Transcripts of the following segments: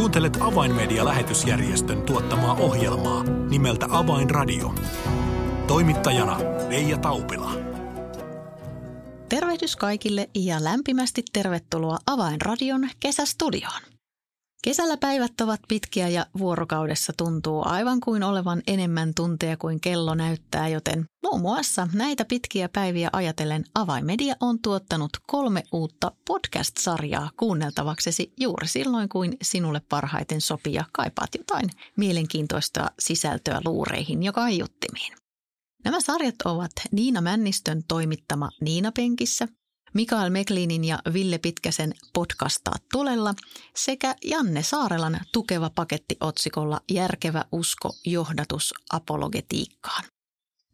Kuuntelet Avainmedia-lähetysjärjestön tuottamaa ohjelmaa nimeltä Avainradio. Toimittajana Leija Taupila. Tervehdys kaikille ja lämpimästi tervetuloa Avainradion kesästudioon. Kesällä päivät ovat pitkiä ja vuorokaudessa tuntuu aivan kuin olevan enemmän tunteja kuin kello näyttää, joten muun muassa näitä pitkiä päiviä ajatellen Avaimedia on tuottanut kolme uutta podcast-sarjaa kuunneltavaksesi juuri silloin, kuin sinulle parhaiten sopii ja kaipaat jotain mielenkiintoista sisältöä luureihin ja kaiuttimiin. Nämä sarjat ovat Niina Männistön toimittama Niina Penkissä, Mikael Meklinin ja Ville Pitkäsen podcastaa tulella sekä Janne Saarelan tukeva paketti otsikolla Järkevä usko johdatus apologetiikkaan.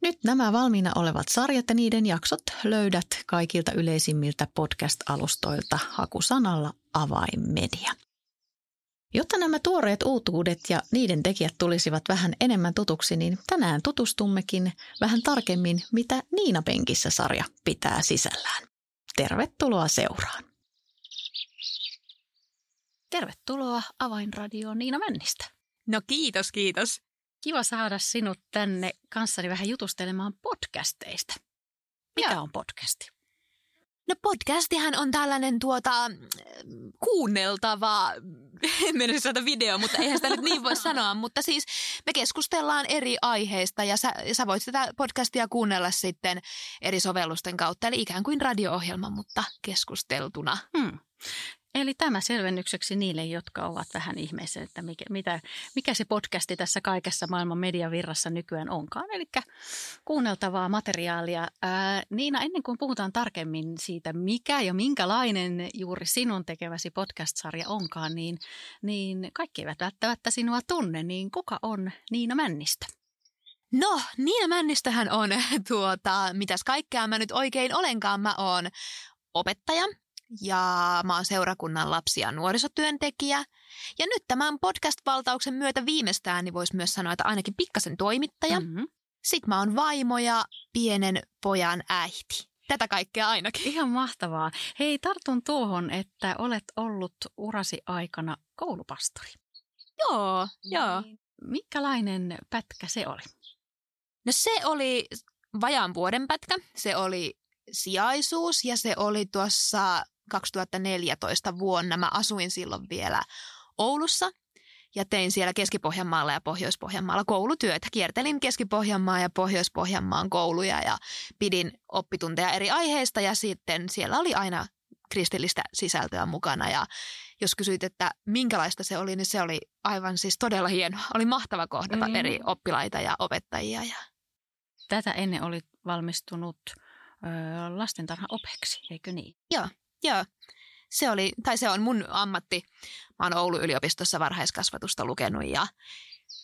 Nyt nämä valmiina olevat sarjat ja niiden jaksot löydät kaikilta yleisimmiltä podcast-alustoilta hakusanalla avainmedia. Jotta nämä tuoreet uutuudet ja niiden tekijät tulisivat vähän enemmän tutuksi, niin tänään tutustummekin vähän tarkemmin, mitä Niina Penkissä sarja pitää sisällään. Tervetuloa seuraan. Tervetuloa Avainradioon Niina Männistä. No kiitos, kiitos. Kiva saada sinut tänne kanssani vähän jutustelemaan podcasteista. Mikä Joo. on podcasti? No podcastihan on tällainen tuota kuunneltava, en mennä saada video, mutta eihän sitä nyt niin voi sanoa, mutta siis me keskustellaan eri aiheista ja sä, sä voit tätä podcastia kuunnella sitten eri sovellusten kautta, eli ikään kuin radio-ohjelma, mutta keskusteltuna. Hmm. Eli tämä selvennykseksi niille, jotka ovat vähän ihmeessä, että mikä, mitä, mikä se podcasti tässä kaikessa maailman mediavirrassa nykyään onkaan. Eli kuunneltavaa materiaalia. Ää, Niina, ennen kuin puhutaan tarkemmin siitä, mikä ja minkälainen juuri sinun tekeväsi podcast-sarja onkaan, niin, niin kaikki eivät välttämättä sinua tunne. Niin kuka on Niina Männistä? No, Niina Männistähän on tuota, mitäs kaikkea mä nyt oikein olenkaan. Mä oon opettaja ja mä oon seurakunnan lapsi- ja nuorisotyöntekijä. Ja nyt tämän podcast-valtauksen myötä viimeistään niin voisi myös sanoa, että ainakin pikkasen toimittaja. Mm. Mm-hmm. Sitten mä oon vaimo ja pienen pojan äiti. Tätä kaikkea ainakin. Ihan mahtavaa. Hei, tartun tuohon, että olet ollut urasi aikana koulupastori. Joo, joo. Niin, Minkälainen pätkä se oli? No se oli vajaan vuoden pätkä. Se oli sijaisuus ja se oli tuossa 2014 vuonna. Mä asuin silloin vielä Oulussa ja tein siellä Keski-Pohjanmaalla ja Pohjois-Pohjanmaalla koulutyötä. Kiertelin Keski-Pohjanmaan ja Pohjois-Pohjanmaan kouluja ja pidin oppitunteja eri aiheista ja sitten siellä oli aina kristillistä sisältöä mukana ja jos kysyit, että minkälaista se oli, niin se oli aivan siis todella hienoa. Oli mahtava kohdata Mm. eri oppilaita ja opettajia. Ja... Tätä ennen olit valmistunut lastentarhan opeksi, eikö niin? Joo, joo. Se, oli, tai se on mun ammatti. Mä oon Oulun yliopistossa varhaiskasvatusta lukenut ja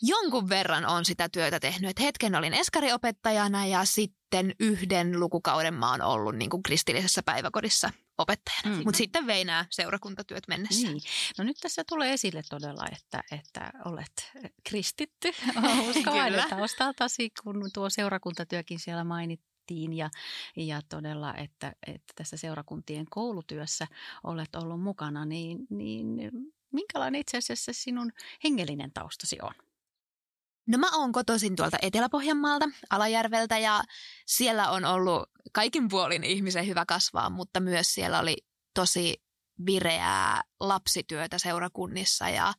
jonkun verran on sitä työtä tehnyt. Et hetken olin eskariopettajana ja sitten yhden lukukauden mä oon ollut niin kuin kristillisessä päiväkodissa opettajana. Mm. Mutta sitten vein nämä seurakuntatyöt mennessä. Niin. No nyt tässä tulee esille todella, että, että olet kristitty uskovainen taustaltasi, kun tuo seurakuntatyökin siellä mainittiin ja, ja todella, että, että tässä seurakuntien koulutyössä olet ollut mukana, niin, niin minkälainen itse asiassa sinun hengellinen taustasi on? No mä oon kotoisin tuolta Etelä-Pohjanmaalta, Alajärveltä ja siellä on ollut kaikin puolin ihmisen hyvä kasvaa, mutta myös siellä oli tosi vireää lapsityötä seurakunnissa ja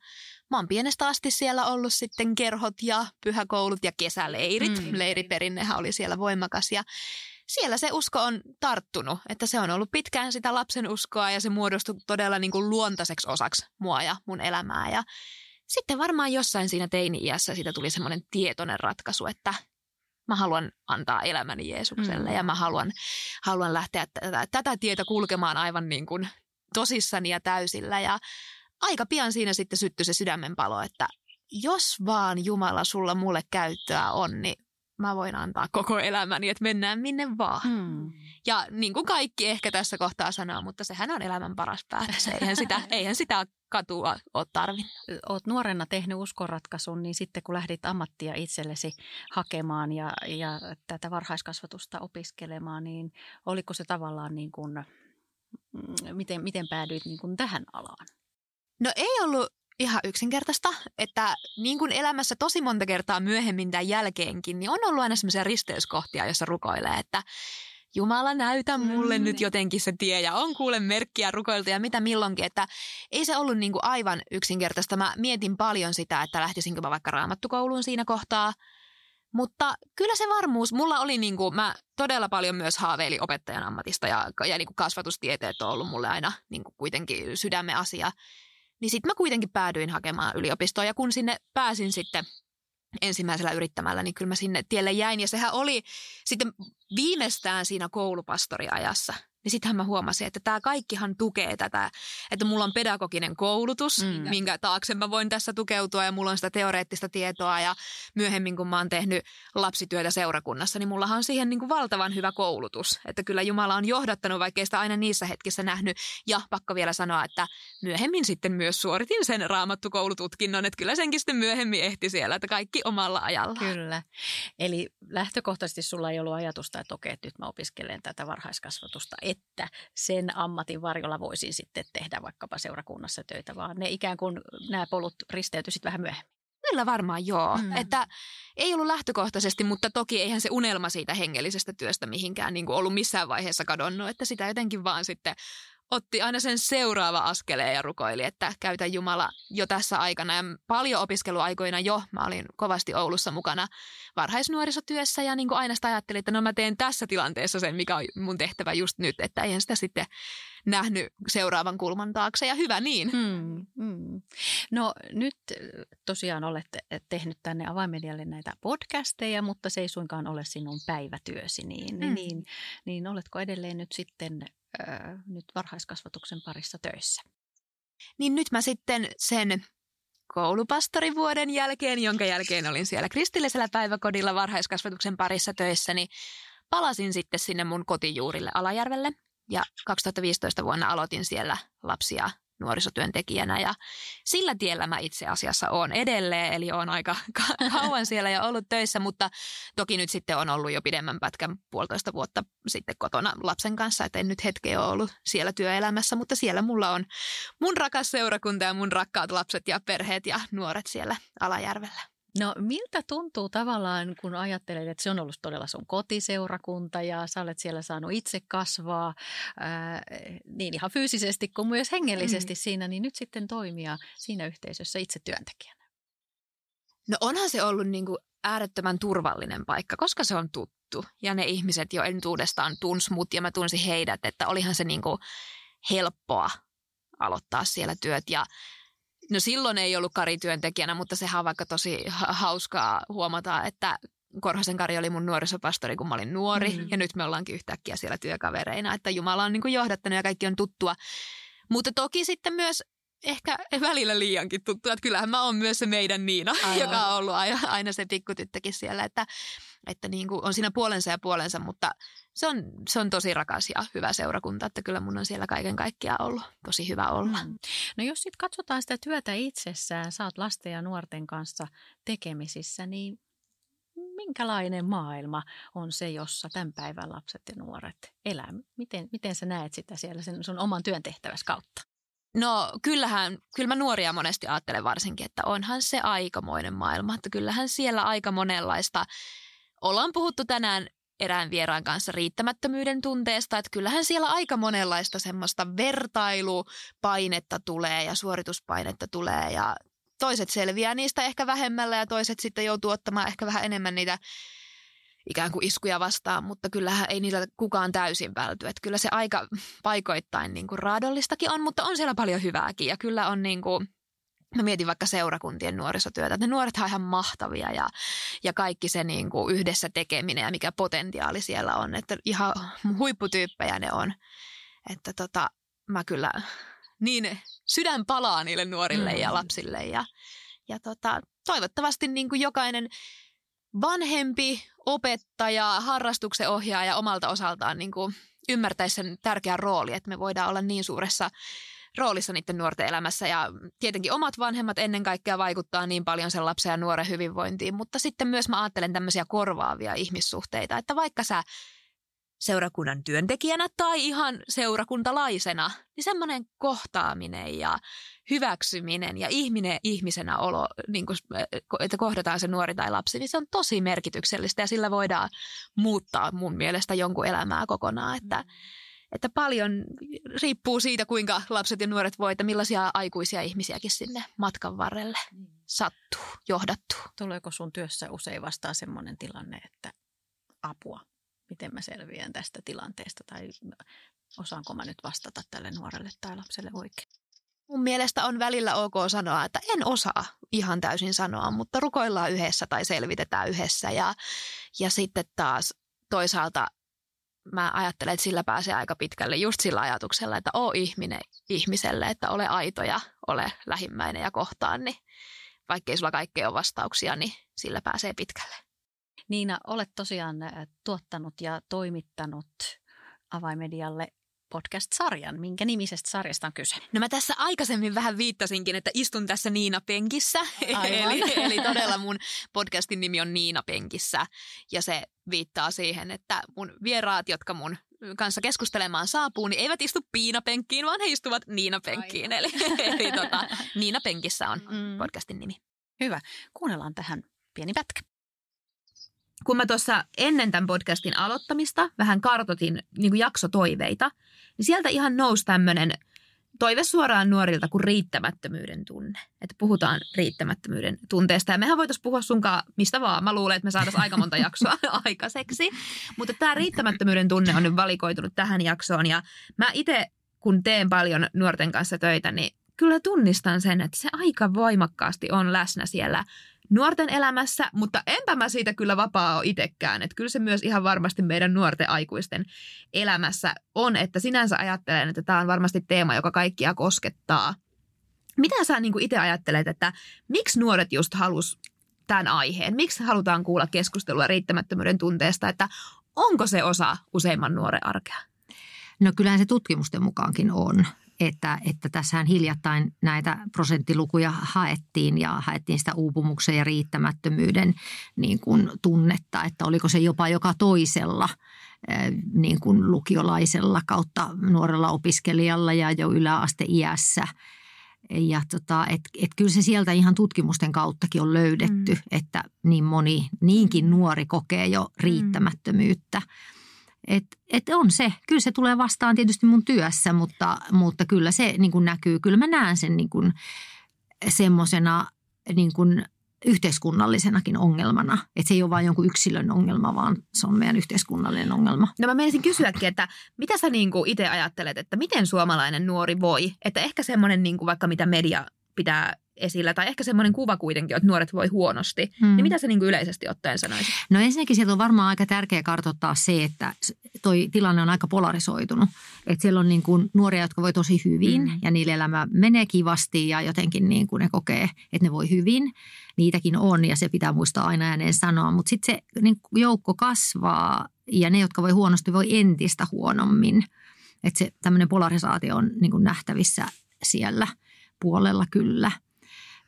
mä oon pienestä asti siellä ollut sitten kerhot ja pyhäkoulut ja kesäleirit. Mm. Leiriperinnehän oli siellä voimakas ja siellä se usko on tarttunut, että se on ollut pitkään sitä lapsen uskoa ja se muodostui todella niin kuin luontaiseksi osaksi mua ja mun elämää ja sitten varmaan jossain siinä teini-iässä siitä tuli semmoinen tietoinen ratkaisu, että mä haluan antaa elämäni Jeesukselle Mm. ja mä haluan, haluan lähteä tätä, tätä tietä kulkemaan aivan niin kuin tosissani ja täysillä. Ja aika pian siinä sitten syttyi se sydämenpalo, että jos vaan Jumala sulla mulle käyttöä on, niin mä voin antaa koko elämäni, että mennään minne vaan. Hmm. Ja niin kuin kaikki ehkä tässä kohtaa sanoo, mutta sehän on elämän paras päätös. Eihän sitä, eihän sitä katua ole tarvinnut. Olet nuorena tehnyt uskonratkaisun, niin sitten kun lähdit ammattia itsellesi hakemaan ja, ja tätä varhaiskasvatusta opiskelemaan, niin oliko se tavallaan niin kuin, miten, miten päädyit niin kuin tähän alaan? No ei ollut ihan yksinkertaista, että niin kuin elämässä tosi monta kertaa myöhemmin tämän jälkeenkin, niin on ollut aina semmoisia risteyskohtia, joissa rukoilee, että Jumala näytä mulle mm. nyt jotenkin se tie ja on kuule merkkiä rukoiltu ja mitä milloinkin, että ei se ollut niin kuin aivan yksinkertaista. Mä mietin paljon sitä, että lähtisinkö mä vaikka raamattukouluun siinä kohtaa, mutta kyllä se varmuus, mulla oli niin kuin, mä todella paljon myös haaveili opettajan ammatista ja, ja niin kuin kasvatustieteet on ollut mulle aina niin kuin kuitenkin sydämen asia. Niin sitten mä kuitenkin päädyin hakemaan yliopistoa ja kun sinne pääsin sitten ensimmäisellä yrittämällä, niin kyllä mä sinne tielle jäin. Ja sehän oli sitten viimeistään siinä koulupastoriajassa – niin sittenhän mä huomasin, että tämä kaikkihan tukee tätä, että mulla on pedagoginen koulutus, mm. minkä taakse mä voin tässä tukeutua ja mulla on sitä teoreettista tietoa ja myöhemmin kun mä oon tehnyt lapsityötä seurakunnassa, niin mullahan on siihen niin kuin valtavan hyvä koulutus. Että kyllä Jumala on johdattanut, vaikkei sitä aina niissä hetkissä nähnyt. Ja pakko vielä sanoa, että myöhemmin sitten myös suoritin sen raamattukoulututkinnon, että kyllä senkin sitten myöhemmin ehti siellä, että kaikki omalla ajalla. Kyllä. Eli lähtökohtaisesti sulla ei ollut ajatusta, että okei, että nyt mä opiskelen tätä varhaiskasvatusta että sen ammatin varjolla voisin sitten tehdä vaikkapa seurakunnassa töitä, vaan ne ikään kuin nämä polut risteytyisivät vähän myöhemmin. Kyllä varmaan joo. Mm. Että ei ollut lähtökohtaisesti, mutta toki eihän se unelma siitä hengellisestä työstä mihinkään niin kuin ollut missään vaiheessa kadonnut. Että sitä jotenkin vaan sitten otti aina sen seuraava askeleen ja rukoili, että käytä Jumala jo tässä aikana. Ja paljon opiskeluaikoina jo, mä olin kovasti Oulussa mukana varhaisnuorisotyössä ja niin kuin aina sitä ajattelin, että no mä teen tässä tilanteessa sen, mikä on mun tehtävä just nyt, että eihän sitä sitten nähnyt seuraavan kulman taakse ja hyvä niin. Hmm, hmm. No nyt tosiaan olette tehnyt tänne avaimedialle näitä podcasteja, mutta se ei suinkaan ole sinun päivätyösi, niin, hmm. niin, niin oletko edelleen nyt sitten nyt varhaiskasvatuksen parissa töissä. Niin nyt mä sitten sen koulupastorivuoden jälkeen, jonka jälkeen olin siellä kristillisellä päiväkodilla varhaiskasvatuksen parissa töissä, niin palasin sitten sinne mun kotijuurille Alajärvelle. Ja 2015 vuonna aloitin siellä lapsia nuorisotyöntekijänä ja sillä tiellä mä itse asiassa olen edelleen, eli olen aika kauan siellä ja ollut töissä, mutta toki nyt sitten on ollut jo pidemmän pätkän puolitoista vuotta sitten kotona lapsen kanssa, että en nyt hetkeä ole ollut siellä työelämässä, mutta siellä mulla on mun rakas seurakunta ja mun rakkaat lapset ja perheet ja nuoret siellä Alajärvellä. No miltä tuntuu tavallaan, kun ajattelet, että se on ollut todella sun kotiseurakunta ja sä olet siellä saanut itse kasvaa ää, niin ihan fyysisesti kuin myös hengellisesti mm. siinä, niin nyt sitten toimia siinä yhteisössä itse työntekijänä? No onhan se ollut niin kuin äärettömän turvallinen paikka, koska se on tuttu ja ne ihmiset jo entuudestaan tuns mut ja mä tunsin heidät, että olihan se niin kuin helppoa aloittaa siellä työt ja No silloin ei ollut Kari työntekijänä, mutta sehän on vaikka tosi hauskaa huomata, että Korhosen Kari oli mun nuorisopastori, kun mä olin nuori. Mm-hmm. Ja nyt me ollaankin yhtäkkiä siellä työkavereina, että Jumala on niin kuin johdattanut ja kaikki on tuttua. Mutta toki sitten myös ehkä välillä liiankin tuttua. Että kyllähän mä oon myös se meidän Niina, Aivan. joka on ollut aina se pikkutyttökin siellä. Että, että niin kuin on siinä puolensa ja puolensa, mutta se on, se on tosi rakas ja hyvä seurakunta, että kyllä mun on siellä kaiken kaikkiaan ollut tosi hyvä olla. Mm. No jos sitten katsotaan sitä työtä itsessään, sä oot lasten ja nuorten kanssa tekemisissä, niin minkälainen maailma on se, jossa tämän päivän lapset ja nuoret elää? Miten, miten sä näet sitä siellä sen sun oman työn tehtävässä kautta? No kyllähän, kyllä mä nuoria monesti ajattelen varsinkin, että onhan se aikamoinen maailma, että kyllähän siellä aika monenlaista. Ollaan puhuttu tänään erään vieraan kanssa riittämättömyyden tunteesta, että kyllähän siellä aika monenlaista semmoista vertailupainetta tulee ja suorituspainetta tulee ja toiset selviää niistä ehkä vähemmällä ja toiset sitten joutuu ottamaan ehkä vähän enemmän niitä ikään kuin iskuja vastaan, mutta kyllähän ei niillä kukaan täysin välty. Että kyllä se aika paikoittain niin kuin raadollistakin on, mutta on siellä paljon hyvääkin ja kyllä on niin kuin, Mä mietin vaikka seurakuntien nuorisotyötä, että ne nuoret on ihan mahtavia ja, ja kaikki se niin kuin yhdessä tekeminen ja mikä potentiaali siellä on, että ihan huipputyyppejä ne on. Että tota, mä kyllä niin sydän palaa niille nuorille mm. ja lapsille ja, ja tota, toivottavasti niin kuin jokainen vanhempi, opettaja, harrastuksen ohjaaja omalta osaltaan niin kuin ymmärtäisi sen tärkeän rooli, että me voidaan olla niin suuressa roolissa niiden nuorten elämässä. Ja tietenkin omat vanhemmat ennen kaikkea vaikuttaa niin paljon sen lapsen ja nuoren hyvinvointiin, mutta sitten myös mä ajattelen tämmöisiä korvaavia ihmissuhteita, että vaikka sä seurakunnan työntekijänä tai ihan seurakuntalaisena, niin semmoinen kohtaaminen ja hyväksyminen ja ihminen ihmisenä olo, niin kuin, että kohdataan se nuori tai lapsi, niin se on tosi merkityksellistä ja sillä voidaan muuttaa mun mielestä jonkun elämää kokonaan, että mm että paljon riippuu siitä, kuinka lapset ja nuoret voi, että millaisia aikuisia ihmisiäkin sinne matkan varrelle mm. sattuu, johdattuu. Tuleeko sun työssä usein vastaan sellainen tilanne, että apua, miten mä selviän tästä tilanteesta tai osaanko mä nyt vastata tälle nuorelle tai lapselle oikein? Mun mielestä on välillä ok sanoa, että en osaa ihan täysin sanoa, mutta rukoillaan yhdessä tai selvitetään yhdessä. Ja, ja sitten taas toisaalta mä ajattelen, että sillä pääsee aika pitkälle just sillä ajatuksella, että oo ihminen ihmiselle, että ole aito ja ole lähimmäinen ja kohtaan, niin vaikkei sulla kaikkea ole vastauksia, niin sillä pääsee pitkälle. Niina, olet tosiaan tuottanut ja toimittanut avaimedialle podcast-sarjan. Minkä nimisestä sarjasta on kyse? No mä tässä aikaisemmin vähän viittasinkin, että istun tässä Niina Penkissä. eli, eli todella mun podcastin nimi on Niina Penkissä. Ja se viittaa siihen, että mun vieraat, jotka mun kanssa keskustelemaan saapuu, niin eivät istu piinapenkkiin, vaan he istuvat Niina-penkkiin. Eli, eli tota, Niina Penkissä on mm. podcastin nimi. Hyvä. Kuunnellaan tähän pieni pätkä kun mä tuossa ennen tämän podcastin aloittamista vähän kartotin niin jaksotoiveita, niin sieltä ihan nousi tämmöinen toive suoraan nuorilta kuin riittämättömyyden tunne. Että puhutaan riittämättömyyden tunteesta. Ja mehän voitaisiin puhua sunkaan mistä vaan. Mä luulen, että me saataisiin aika monta jaksoa aikaiseksi. Mutta tämä riittämättömyyden tunne on nyt valikoitunut tähän jaksoon. Ja mä itse, kun teen paljon nuorten kanssa töitä, niin kyllä tunnistan sen, että se aika voimakkaasti on läsnä siellä nuorten elämässä, mutta enpä mä siitä kyllä vapaa ole itsekään. Että kyllä se myös ihan varmasti meidän nuorten aikuisten elämässä on, että sinänsä ajattelen, että tämä on varmasti teema, joka kaikkia koskettaa. Mitä sä niin itse ajattelet, että miksi nuoret just halus tämän aiheen? Miksi halutaan kuulla keskustelua riittämättömyyden tunteesta, että onko se osa useimman nuoren arkea? No kyllähän se tutkimusten mukaankin on että, että tässähän hiljattain näitä prosenttilukuja haettiin ja haettiin sitä uupumuksen ja riittämättömyyden niin kuin tunnetta, että oliko se jopa joka toisella niin kuin lukiolaisella kautta nuorella opiskelijalla ja jo yläasteiässä. Ja tota, et, et kyllä se sieltä ihan tutkimusten kauttakin on löydetty, mm. että niin moni, niinkin nuori kokee jo riittämättömyyttä. Mm. Et, et on se, kyllä se tulee vastaan tietysti mun työssä, mutta, mutta kyllä se niin kuin näkyy. Kyllä mä näen sen niin kuin semmoisena niin kuin yhteiskunnallisenakin ongelmana. Että se ei ole vain jonkun yksilön ongelma, vaan se on meidän yhteiskunnallinen ongelma. No mä menisin kysyäkin, että mitä sä niin itse ajattelet, että miten suomalainen nuori voi? Että ehkä semmoinen niin kuin vaikka mitä media pitää esillä, tai ehkä semmoinen kuva kuitenkin, että nuoret voi huonosti, hmm. niin mitä sä niin kuin yleisesti ottaen sanoisit? No ensinnäkin sieltä on varmaan aika tärkeää kartoittaa se, että toi tilanne on aika polarisoitunut. Että siellä on niin kuin nuoria, jotka voi tosi hyvin hmm. ja niillä elämä menee kivasti ja jotenkin niin kuin ne kokee, että ne voi hyvin. Niitäkin on ja se pitää muistaa aina ääneen sanoa, mutta sitten se niin joukko kasvaa ja ne, jotka voi huonosti, voi entistä huonommin. Että se tämmöinen polarisaatio on niin kuin nähtävissä siellä puolella kyllä –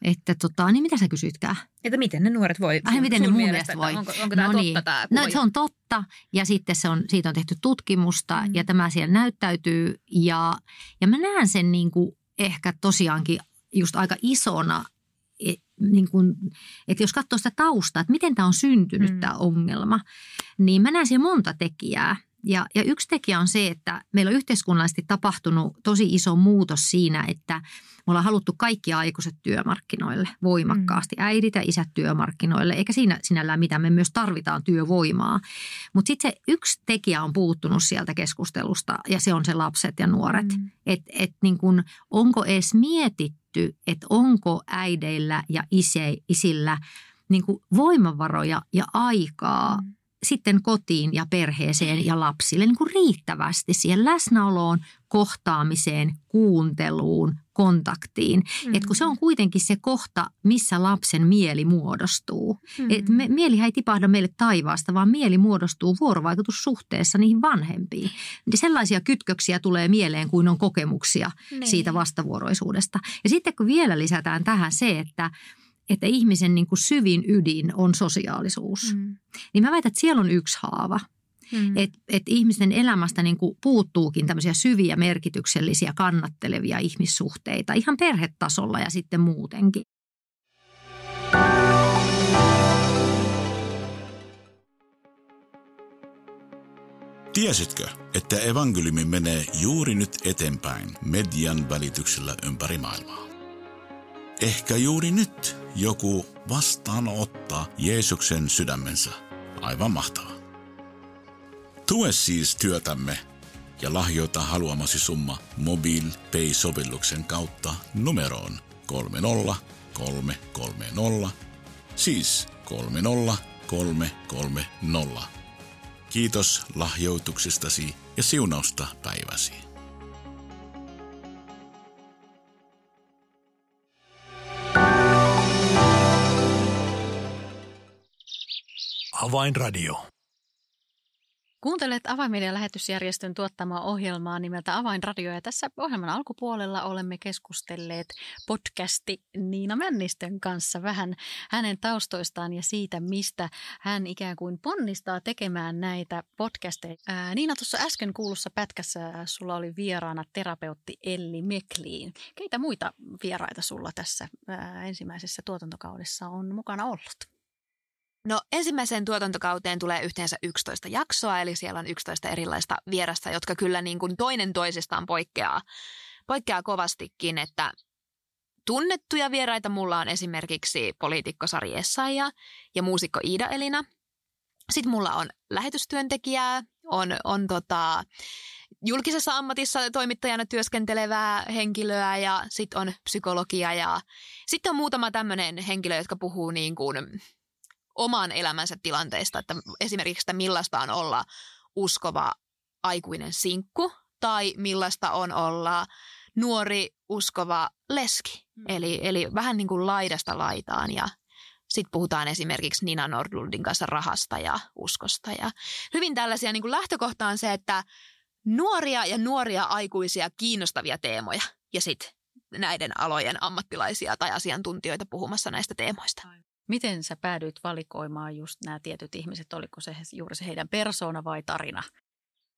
että tota, niin mitä sä kysytkään? Että miten ne nuoret voi? Ai, miten ne mun mielestä voi? Onko, onko tämä no niin. totta tämä No se on totta ja sitten se on, siitä on tehty tutkimusta mm. ja tämä siellä näyttäytyy ja, ja mä näen sen niin kuin ehkä tosiaankin just aika isona e, niin kuin, että jos katsoo sitä taustaa, että miten tämä on syntynyt mm. tämä ongelma, niin mä näen siellä monta tekijää. Ja, ja yksi tekijä on se, että meillä on yhteiskunnallisesti tapahtunut tosi iso muutos siinä, että me ollaan haluttu kaikki aikuiset työmarkkinoille voimakkaasti. Mm. Äidit ja isät työmarkkinoille, eikä siinä sinällään mitään. Me myös tarvitaan työvoimaa. Mutta sitten se yksi tekijä on puuttunut sieltä keskustelusta ja se on se lapset ja nuoret. Mm. Että et niin kun, onko edes mietitty, että onko äideillä ja ise, isillä niin voimavaroja ja aikaa mm sitten kotiin ja perheeseen ja lapsille niin kuin riittävästi siihen läsnäoloon, kohtaamiseen, kuunteluun, kontaktiin. Mm. Et kun se on kuitenkin se kohta, missä lapsen mieli muodostuu. Mm. Et me, mielihän ei tipahda meille taivaasta, vaan mieli muodostuu vuorovaikutussuhteessa niihin vanhempiin. Ja sellaisia kytköksiä tulee mieleen kuin on kokemuksia niin. siitä vastavuoroisuudesta. Ja sitten kun vielä lisätään tähän se, että – että ihmisen niin kuin syvin ydin on sosiaalisuus. Mm. Niin mä väitän, että siellä on yksi haava. Mm. Että et ihmisten elämästä niin kuin puuttuukin tämmöisiä syviä, merkityksellisiä, kannattelevia ihmissuhteita ihan perhetasolla ja sitten muutenkin. Tiesitkö, että evankeliumi menee juuri nyt eteenpäin median välityksellä ympäri maailmaa? Ehkä juuri nyt joku vastaanottaa Jeesuksen sydämensä. Aivan mahtavaa. Tue siis työtämme ja lahjoita haluamasi summa MobilePay-sovelluksen kautta numeroon 30330, siis 30330. Kiitos lahjoituksestasi ja siunausta päiväsi. Avainradio. Kuuntelet Avainmedian lähetysjärjestön tuottamaa ohjelmaa nimeltä Avainradio ja tässä ohjelman alkupuolella olemme keskustelleet podcasti Niina Männistön kanssa vähän hänen taustoistaan ja siitä, mistä hän ikään kuin ponnistaa tekemään näitä podcasteja. Ää, Niina, tuossa äsken kuulussa pätkässä sulla oli vieraana terapeutti Elli Mekliin. Keitä muita vieraita sulla tässä ää, ensimmäisessä tuotantokaudessa on mukana ollut? No ensimmäiseen tuotantokauteen tulee yhteensä 11 jaksoa, eli siellä on 11 erilaista vierasta, jotka kyllä niin kuin toinen toisistaan poikkeaa, poikkeaa kovastikin, että tunnettuja vieraita mulla on esimerkiksi poliitikko Sari Essaija ja muusikko Iida Elina. Sitten mulla on lähetystyöntekijää, on, on tota, julkisessa ammatissa toimittajana työskentelevää henkilöä ja sitten on psykologia ja sitten on muutama tämmöinen henkilö, jotka puhuu niin kuin oman elämänsä tilanteista, että esimerkiksi, että millaista on olla uskova aikuinen sinkku tai millaista on olla nuori uskova leski. Mm. Eli, eli vähän niin kuin laidasta laitaan ja sitten puhutaan esimerkiksi Nina Nordlundin kanssa rahasta ja uskosta. Ja hyvin tällaisia niin kuin lähtökohta on se, että nuoria ja nuoria aikuisia kiinnostavia teemoja ja sitten näiden alojen ammattilaisia tai asiantuntijoita puhumassa näistä teemoista. Miten sä päädyit valikoimaan just nämä tietyt ihmiset? Oliko se juuri se heidän persoona vai tarina?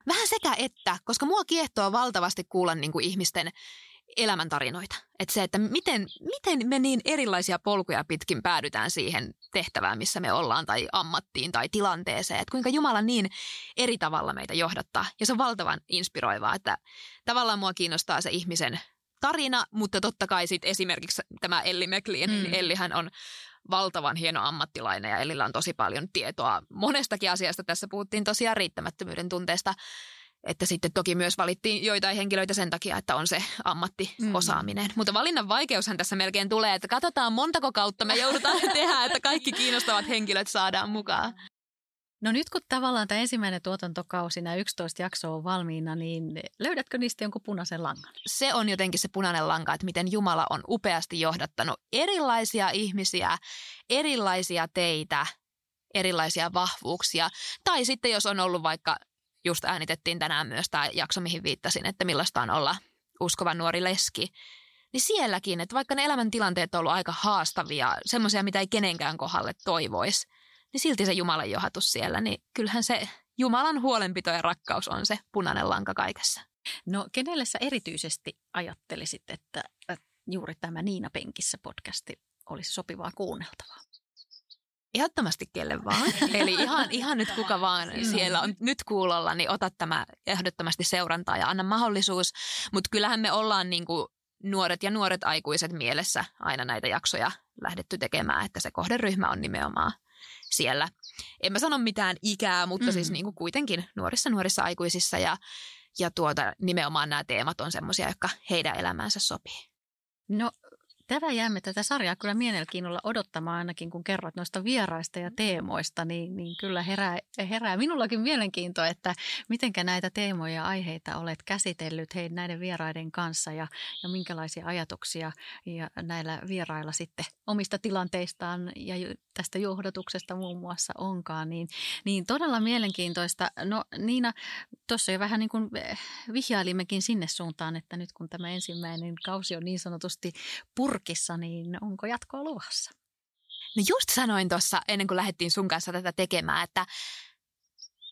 Vähän sekä että, koska mua kiehtoo valtavasti kuulla niin kuin ihmisten elämäntarinoita. Että se, että miten, miten me niin erilaisia polkuja pitkin päädytään siihen tehtävään, missä me ollaan, tai ammattiin tai tilanteeseen. Että kuinka Jumala niin eri tavalla meitä johdattaa. Ja se on valtavan inspiroivaa, että tavallaan mua kiinnostaa se ihmisen tarina, mutta totta kai sitten esimerkiksi tämä Elli McLean, mm. Ellihän on valtavan hieno ammattilainen ja Ellillä on tosi paljon tietoa monestakin asiasta. Tässä puhuttiin tosiaan riittämättömyyden tunteesta, että sitten toki myös valittiin joitain henkilöitä sen takia, että on se ammattiosaaminen. Mm. Mutta valinnan vaikeushan tässä melkein tulee, että katsotaan montako kautta me joudutaan tehdä, että kaikki kiinnostavat henkilöt saadaan mukaan. No nyt kun tavallaan tämä ensimmäinen tuotantokausi, nämä 11 jaksoa on valmiina, niin löydätkö niistä jonkun punaisen langan? Se on jotenkin se punainen lanka, että miten Jumala on upeasti johdattanut erilaisia ihmisiä, erilaisia teitä, erilaisia vahvuuksia. Tai sitten jos on ollut vaikka, just äänitettiin tänään myös tämä jakso, mihin viittasin, että millaista on olla uskova nuori leski, niin sielläkin, että vaikka ne elämäntilanteet on ollut aika haastavia, semmoisia, mitä ei kenenkään kohdalle toivoisi, niin silti se Jumalan johatus siellä, niin kyllähän se Jumalan huolenpito ja rakkaus on se punainen lanka kaikessa. No kenelle sä erityisesti ajattelisit, että juuri tämä Niina Penkissä podcasti olisi sopivaa kuunneltavaa? Ehdottomasti kelle vaan. Eli ihan, ihan nyt kuka vaan siellä on nyt kuulolla, niin ota tämä ehdottomasti seurantaa ja anna mahdollisuus. Mutta kyllähän me ollaan niin kuin nuoret ja nuoret aikuiset mielessä aina näitä jaksoja lähdetty tekemään, että se kohderyhmä on nimenomaan siellä. En mä sano mitään ikää, mutta mm. siis niin kuin kuitenkin nuorissa nuorissa aikuisissa ja, ja tuota, nimenomaan nämä teemat on semmoisia, jotka heidän elämäänsä sopii. No Tätä jäämme tätä sarjaa kyllä mielenkiinnolla odottamaan ainakin, kun kerrot noista vieraista ja teemoista, niin, niin kyllä herää, herää minullakin mielenkiintoa, että mitenkä näitä teemoja ja aiheita olet käsitellyt heidän näiden vieraiden kanssa ja, ja minkälaisia ajatuksia ja näillä vierailla sitten omista tilanteistaan ja tästä johdatuksesta muun muassa onkaan, niin, niin todella mielenkiintoista. No Niina, tuossa jo vähän niin kuin vihjailimmekin sinne suuntaan, että nyt kun tämä ensimmäinen kausi on niin sanotusti pur purkissa, niin onko jatkoa luvassa? No just sanoin tuossa ennen kuin lähdettiin sun kanssa tätä tekemään, että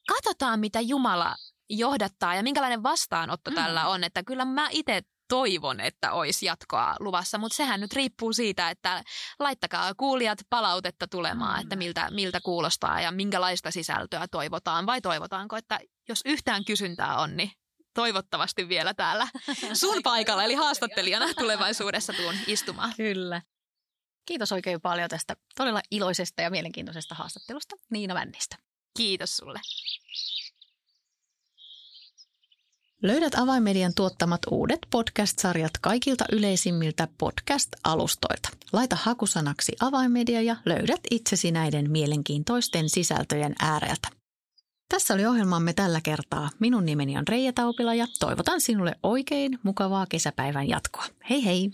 katsotaan mitä Jumala johdattaa ja minkälainen vastaanotto mm. tällä on. Että kyllä mä itse toivon, että olisi jatkoa luvassa, mutta sehän nyt riippuu siitä, että laittakaa kuulijat palautetta tulemaan, että miltä, miltä kuulostaa ja minkälaista sisältöä toivotaan vai toivotaanko, että jos yhtään kysyntää on, niin toivottavasti vielä täällä sun paikalla, eli haastattelijana tulevaisuudessa tuun istumaan. Kyllä. Kiitos oikein paljon tästä todella iloisesta ja mielenkiintoisesta haastattelusta Niina Vännistä. Kiitos sulle. Löydät Avainmedian tuottamat uudet podcast-sarjat kaikilta yleisimmiltä podcast-alustoilta. Laita hakusanaksi Avainmedia ja löydät itsesi näiden mielenkiintoisten sisältöjen ääreltä. Tässä oli ohjelmamme tällä kertaa. Minun nimeni on Reija Taupila ja toivotan sinulle oikein mukavaa kesäpäivän jatkoa. Hei hei!